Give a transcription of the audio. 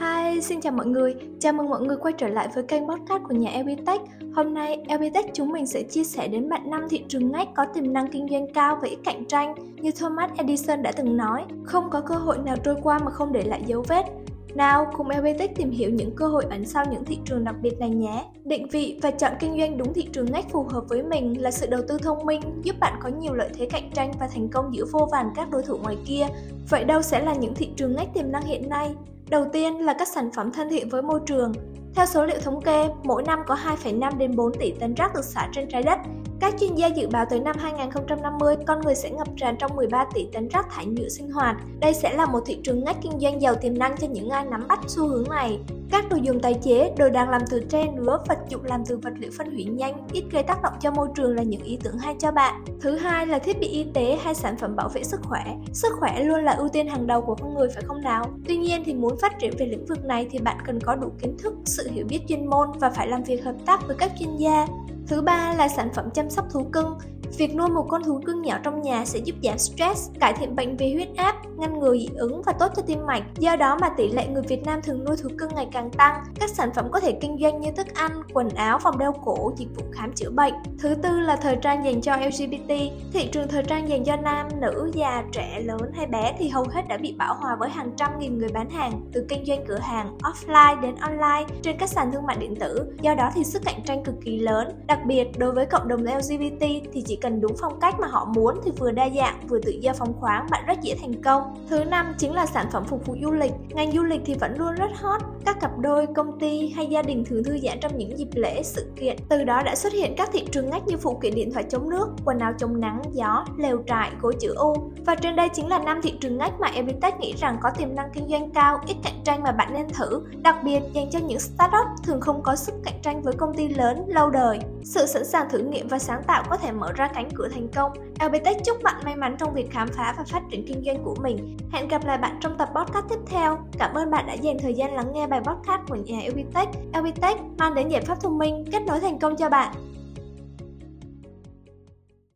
Hi, xin chào mọi người. Chào mừng mọi người quay trở lại với kênh podcast của nhà LBTech. Hôm nay, LBTech chúng mình sẽ chia sẻ đến bạn năm thị trường ngách có tiềm năng kinh doanh cao và ít cạnh tranh. Như Thomas Edison đã từng nói, không có cơ hội nào trôi qua mà không để lại dấu vết. Nào, cùng LBTech tìm hiểu những cơ hội ẩn sau những thị trường đặc biệt này nhé. Định vị và chọn kinh doanh đúng thị trường ngách phù hợp với mình là sự đầu tư thông minh, giúp bạn có nhiều lợi thế cạnh tranh và thành công giữa vô vàn các đối thủ ngoài kia. Vậy đâu sẽ là những thị trường ngách tiềm năng hiện nay? Đầu tiên là các sản phẩm thân thiện với môi trường. Theo số liệu thống kê, mỗi năm có 2,5 đến 4 tỷ tấn rác được xả trên trái đất. Các chuyên gia dự báo tới năm 2050, con người sẽ ngập tràn trong 13 tỷ tấn rác thải nhựa sinh hoạt. Đây sẽ là một thị trường ngách kinh doanh giàu tiềm năng cho những ai nắm bắt xu hướng này. Các đồ dùng tái chế, đồ đạc làm từ tre nứa, vật dụng làm từ vật liệu phân hủy nhanh, ít gây tác động cho môi trường là những ý tưởng hay cho bạn. Thứ hai là thiết bị y tế hay sản phẩm bảo vệ sức khỏe. Sức khỏe luôn là ưu tiên hàng đầu của con người phải không nào? Tuy nhiên thì muốn phát triển về lĩnh vực này thì bạn cần có đủ kiến thức, sự hiểu biết chuyên môn và phải làm việc hợp tác với các chuyên gia. Thứ ba là sản phẩm chăm sóc thú cưng. Việc nuôi một con thú cưng nhỏ trong nhà sẽ giúp giảm stress, cải thiện bệnh về huyết áp, ngăn ngừa dị ứng và tốt cho tim mạch. Do đó mà tỷ lệ người Việt Nam thường nuôi thú cưng ngày càng tăng. Các sản phẩm có thể kinh doanh như thức ăn, quần áo, vòng đeo cổ, dịch vụ khám chữa bệnh. Thứ tư là thời trang dành cho LGBT. Thị trường thời trang dành cho nam, nữ, già, trẻ, lớn hay bé thì hầu hết đã bị bão hòa với hàng trăm nghìn người bán hàng, từ kinh doanh cửa hàng offline đến online trên các sàn thương mại điện tử. Do đó thì sức cạnh tranh cực kỳ lớn. Đặc biệt đối với cộng đồng LGBT thì chỉ cần đúng phong cách mà họ muốn thì vừa đa dạng, vừa tự do phóng khoáng, bạn rất dễ thành công. Thứ năm chính là sản phẩm phục vụ du lịch. Ngành du lịch thì vẫn luôn rất hot. Các cặp đôi, công ty hay gia đình thường thư giãn trong những dịp lễ, sự kiện. Từ đó đã xuất hiện các thị trường ngách như phụ kiện điện thoại chống nước, quần áo chống nắng, gió, lều trại, gối chữ U. Và trên đây chính là năm thị trường ngách mà Evitech nghĩ rằng có tiềm năng kinh doanh cao, ít cạnh tranh mà bạn nên thử. Đặc biệt dành cho những startup thường không có sức cạnh tranh với công ty lớn lâu đời. Sự sẵn sàng thử nghiệm và sáng tạo có thể mở ra cánh cửa thành công. LBTech chúc bạn may mắn trong việc khám phá và phát triển kinh doanh của mình. Hẹn gặp lại bạn trong tập podcast tiếp theo. Cảm ơn bạn đã dành thời gian lắng nghe bài podcast của nhà LBTech. LBTech mang đến giải pháp thông minh, kết nối thành công cho bạn.